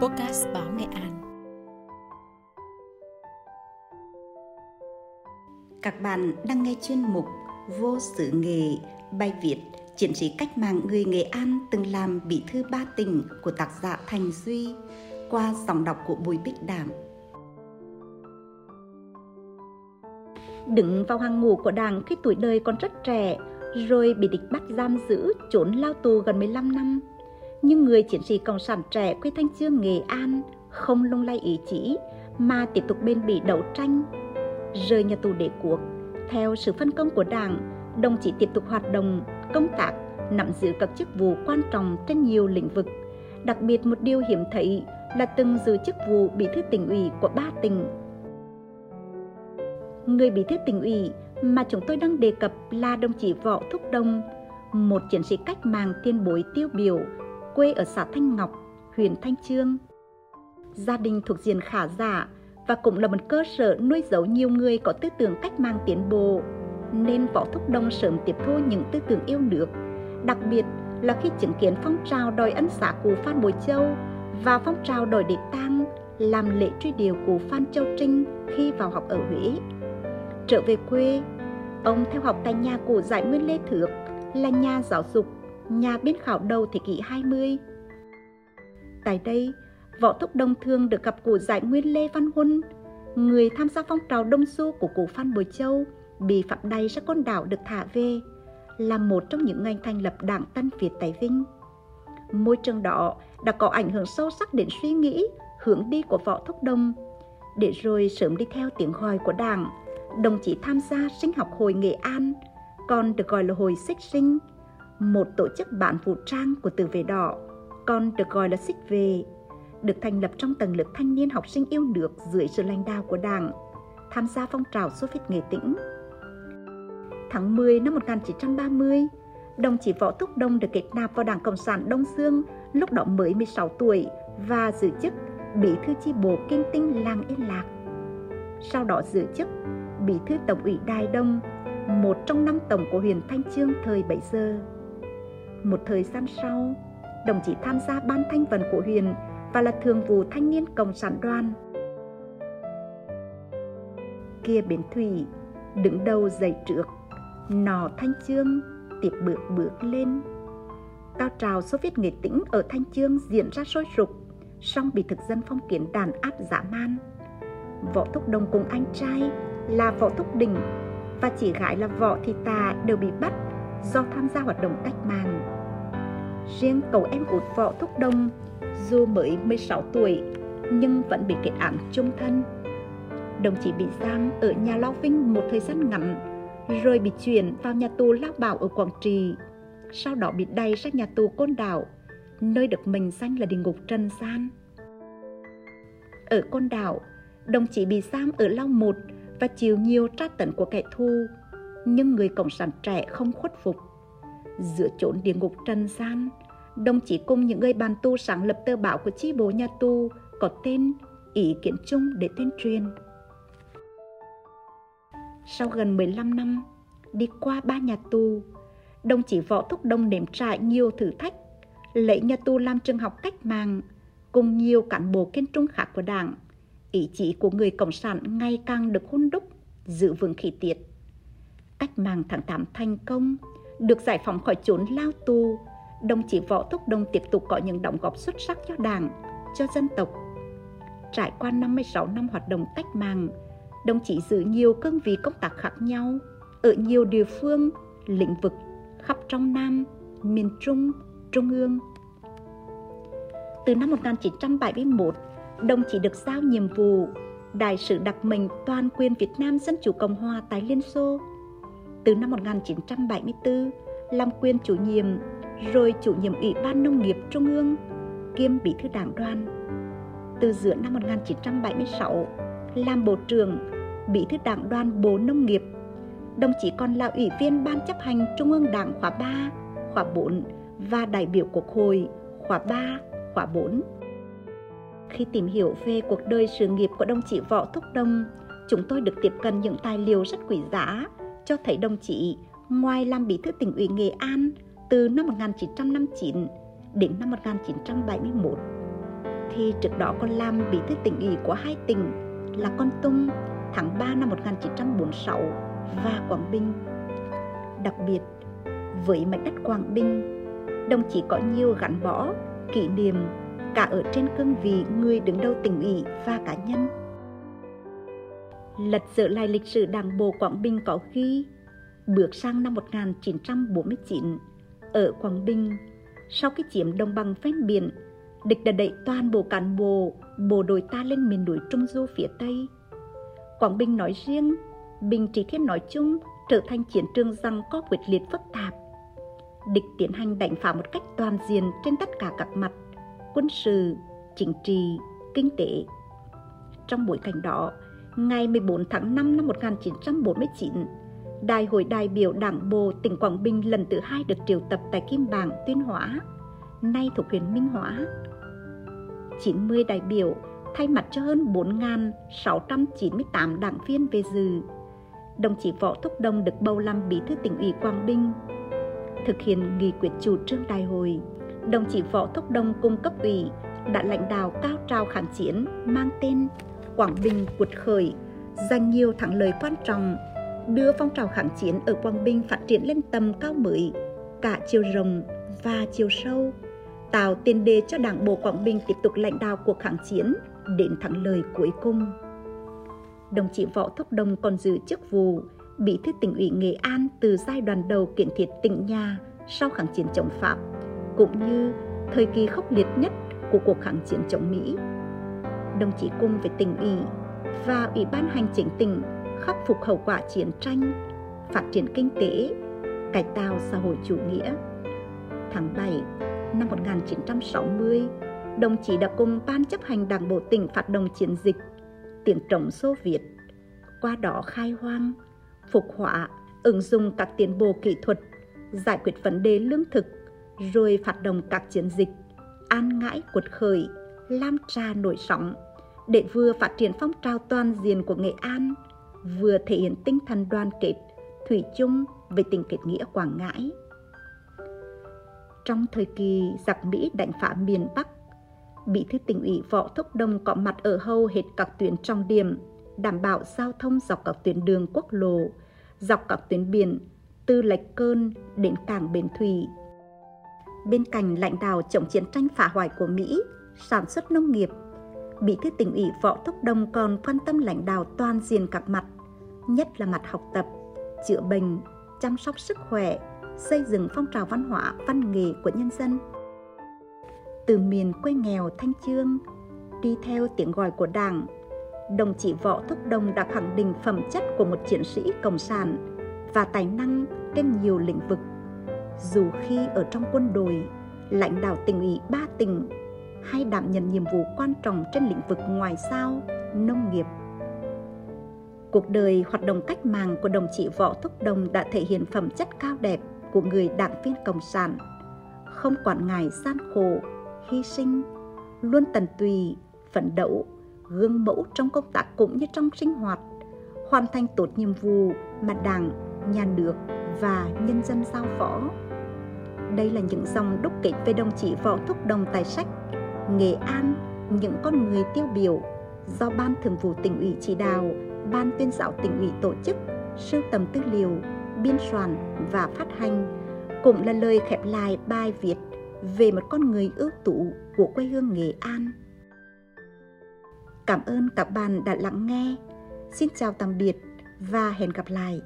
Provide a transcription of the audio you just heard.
Podcast Báo Nghệ An. Các bạn đang nghe chuyên mục Vô sự nghề, bài viết chiến sĩ cách mạng người Nghệ An từng làm bí thư ba tỉnh của tác giả Thành Duy qua dòng đọc của Bùi Bích Đảm. Đứng vào hàng ngũ của đảng khi tuổi đời còn rất trẻ, rồi bị địch bắt giam giữ trốn lao tù gần 15 năm nhưng người chiến sĩ cộng sản trẻ quê Thanh Chương Nghệ An không lung lay ý chí mà tiếp tục bên bỉ đấu tranh. Rời nhà tù đế quốc, theo sự phân công của Đảng, đồng chí tiếp tục hoạt động, công tác, nắm giữ các chức vụ quan trọng trên nhiều lĩnh vực. Đặc biệt một điều hiếm thấy là từng giữ chức vụ bí thư tỉnh ủy của ba tỉnh. Người bí thư tỉnh ủy mà chúng tôi đang đề cập là đồng chí Võ Thúc Đông, một chiến sĩ cách mạng tiên bối tiêu biểu quê ở xã Thanh Ngọc, huyện Thanh Trương. Gia đình thuộc diện khả giả và cũng là một cơ sở nuôi dấu nhiều người có tư tưởng cách mạng tiến bộ, nên Võ Thúc Đông sớm tiếp thu những tư tưởng yêu nước, đặc biệt là khi chứng kiến phong trào đòi ân xá cụ Phan Bội Châu và phong trào đòi đế tang làm lễ truy điệu cụ Phan Châu Trinh khi vào học ở Huế. Trở về quê, ông theo học tại nhà cụ Giải Nguyên Lê Thước là nhà giáo dục nhà biên khảo đầu thế kỷ 20. Tại đây, Võ Thúc Đông Thương được gặp cụ giải nguyên Lê Văn Huân, người tham gia phong trào Đông Du của cụ Phan bồi Châu, bị phạm đầy ra con đảo được thả về, là một trong những ngành thành lập đảng Tân Việt tại Vinh. Môi trường đó đã có ảnh hưởng sâu sắc đến suy nghĩ, hướng đi của Võ Thúc Đông, để rồi sớm đi theo tiếng gọi của đảng, đồng chí tham gia sinh học hội Nghệ An, còn được gọi là hội xích sinh, một tổ chức bạn vũ trang của từ về đỏ, còn được gọi là xích về, được thành lập trong tầng lớp thanh niên học sinh yêu nước dưới sự lãnh đạo của Đảng, tham gia phong trào Xô Viết Nghệ Tĩnh. Tháng 10 năm 1930, đồng chí Võ Thúc Đông được kết nạp vào Đảng Cộng sản Đông Dương lúc đó mới 16 tuổi và giữ chức Bí thư chi bộ kim Tinh Làng Yên Lạc. Sau đó giữ chức Bí thư Tổng ủy Đài Đông, một trong năm tổng của huyện Thanh Trương thời bấy giờ. Một thời gian sau, đồng chí tham gia ban thanh vận của huyện và là thường vụ thanh niên cộng sản đoàn. Kia bến thủy, đứng đầu dậy trước, nò thanh chương, tiếp bước bước lên. Cao trào số Viết nghệ tĩnh ở Thanh Chương diễn ra sôi sục, song bị thực dân phong kiến đàn áp dã man. Võ Thúc Đồng cùng anh trai là Võ Thúc Đình và chị gái là Võ Thị Tà đều bị bắt do tham gia hoạt động cách mạng. Riêng cậu em út Võ Thúc Đông, dù mới 16 tuổi nhưng vẫn bị kết án chung thân. Đồng chí bị giam ở nhà Lao Vinh một thời gian ngắn, rồi bị chuyển vào nhà tù Lao Bảo ở Quảng Trị. Sau đó bị đày sang nhà tù Côn Đảo, nơi được mình danh là địa ngục trần gian. Ở Côn Đảo, đồng chí bị giam ở Lao Một và chịu nhiều tra tấn của kẻ thù nhưng người cộng sản trẻ không khuất phục. Giữa chốn địa ngục trần gian, đồng chí cùng những người bàn tu sáng lập tờ báo của chi bộ nhà tu có tên Ý kiến chung để tuyên truyền. Sau gần 15 năm, đi qua ba nhà tù, đồng chí Võ Thúc Đông nếm trải nhiều thử thách, lấy nhà tù làm trường học cách mạng, cùng nhiều cán bộ kiên trung khác của đảng. Ý chí của người Cộng sản ngày càng được hôn đúc, giữ vững khí tiết cách mạng tháng 8 thành công, được giải phóng khỏi chốn lao tù, đồng chí Võ Thúc Đông tiếp tục có những đóng góp xuất sắc cho Đảng, cho dân tộc. Trải qua 56 năm hoạt động cách mạng, đồng chí giữ nhiều cương vị công tác khác nhau ở nhiều địa phương, lĩnh vực khắp trong Nam, miền Trung, Trung ương. Từ năm 1971, đồng chí được giao nhiệm vụ Đại sứ đặc mệnh toàn quyền Việt Nam Dân Chủ Cộng Hòa tại Liên Xô từ năm 1974 làm quyền chủ nhiệm, rồi chủ nhiệm Ủy ban Nông nghiệp Trung ương, kiêm bí thư đảng đoàn. Từ giữa năm 1976 làm bộ trưởng, bí thư đảng đoàn Bộ Nông nghiệp, đồng chí còn là ủy viên ban chấp hành Trung ương Đảng khóa 3, khóa 4 và đại biểu Quốc hội khóa 3, khóa 4. Khi tìm hiểu về cuộc đời sự nghiệp của đồng chí Võ Thúc Đông, chúng tôi được tiếp cận những tài liệu rất quý giá cho thấy đồng chí ngoài làm bí thư tỉnh ủy Nghệ An từ năm 1959 đến năm 1971, thì trước đó còn làm bí thư tỉnh ủy của hai tỉnh là Con Tum tháng 3 năm 1946 và Quảng Bình. Đặc biệt, với mảnh đất Quảng Bình, đồng chí có nhiều gắn bó, kỷ niệm cả ở trên cương vị người đứng đầu tỉnh ủy và cá nhân. Lật dở lại lịch sử Đảng bộ Quảng Bình có ghi bước sang năm 1949 ở Quảng Bình sau khi chiếm đồng bằng ven biển địch đã đẩy toàn bộ cán bộ bộ đội ta lên miền núi Trung Du phía Tây. Quảng Bình nói riêng, Bình Trị Thiên nói chung trở thành chiến trường rằng có quyết liệt phức tạp. Địch tiến hành đánh phá một cách toàn diện trên tất cả các mặt, quân sự, chính trị, kinh tế. Trong bối cảnh đó, ngày 14 tháng 5 năm 1949, Đại hội đại biểu Đảng bộ tỉnh Quảng Bình lần thứ hai được triệu tập tại Kim Bảng, Tuyên Hóa, nay thuộc huyện Minh Hóa. 90 đại biểu thay mặt cho hơn 4.698 đảng viên về dự. Đồng chí Võ Thúc Đông được bầu làm bí thư tỉnh ủy Quảng Bình. Thực hiện nghị quyết chủ trương đại hội, đồng chí Võ Thúc Đông cung cấp ủy đã lãnh đạo cao trào kháng chiến mang tên Quảng Bình cuột khởi, giành nhiều thắng lợi quan trọng, đưa phong trào kháng chiến ở Quảng Bình phát triển lên tầm cao mới, cả chiều rộng và chiều sâu, tạo tiền đề cho Đảng bộ Quảng Bình tiếp tục lãnh đạo cuộc kháng chiến đến thắng lợi cuối cùng. Đồng chí Võ Thúc Đông còn giữ chức vụ Bí thư tỉnh ủy Nghệ An từ giai đoạn đầu kiện thiết tỉnh nhà sau kháng chiến chống Pháp, cũng như thời kỳ khốc liệt nhất của cuộc kháng chiến chống Mỹ. Đồng chí cùng với tỉnh ủy và Ủy ban hành chính tỉnh khắc phục hậu quả chiến tranh, phát triển kinh tế, cải tạo xã hội chủ nghĩa. Tháng 7 năm 1960, đồng chí đã cùng Ban chấp hành Đảng bộ tỉnh phát động chiến dịch tiền trống Xô việt, qua đó khai hoang, phục họa, ứng dụng các tiến bộ kỹ thuật, giải quyết vấn đề lương thực, rồi phát động các chiến dịch an ngãi quật khởi, lam trà nổi sóng, để vừa phát triển phong trào toàn diện của Nghệ An, vừa thể hiện tinh thần đoàn kết, thủy chung về tình kết nghĩa Quảng Ngãi. Trong thời kỳ giặc Mỹ đánh phá miền Bắc, Bí thư tỉnh ủy Võ Thúc Đông có mặt ở hầu hết các tuyến trọng điểm, đảm bảo giao thông dọc các tuyến đường quốc lộ, dọc các tuyến biển, từ Lạch Cơn đến cảng Bến Thủy. Bên cạnh lãnh đạo chống chiến tranh phá hoại của Mỹ, sản xuất nông nghiệp, Bí thư tỉnh ủy Võ Thúc Đông còn quan tâm lãnh đạo toàn diện các mặt, nhất là mặt học tập, chữa bệnh, chăm sóc sức khỏe, xây dựng phong trào văn hóa, văn nghệ của nhân dân. Từ miền quê nghèo Thanh Trương, đi theo tiếng gọi của Đảng, đồng chí Võ Thúc Đông đã khẳng định phẩm chất của một chiến sĩ cộng sản và tài năng trên nhiều lĩnh vực. Dù khi ở trong quân đội, lãnh đạo tỉnh ủy ba tỉnh hay đảm nhận nhiệm vụ quan trọng trên lĩnh vực ngoại giao, nông nghiệp. Cuộc đời hoạt động cách mạng của đồng chí Võ Thúc Đồng đã thể hiện phẩm chất cao đẹp của người đảng viên cộng sản không quản ngại gian khổ hy sinh luôn tận tùy phấn đấu gương mẫu trong công tác cũng như trong sinh hoạt hoàn thành tốt nhiệm vụ mà đảng nhà nước và nhân dân giao phó đây là những dòng đúc kết về đồng chí võ thúc đồng tài sách nghệ an, những con người tiêu biểu do ban thường vụ tỉnh ủy chỉ đạo, ban tuyên giáo tỉnh ủy tổ chức, sưu tầm tư liệu, biên soạn và phát hành, cũng là lời khép lại bài viết về một con người ưu tú của quê hương Nghệ An. Cảm ơn các bạn đã lắng nghe. Xin chào tạm biệt và hẹn gặp lại.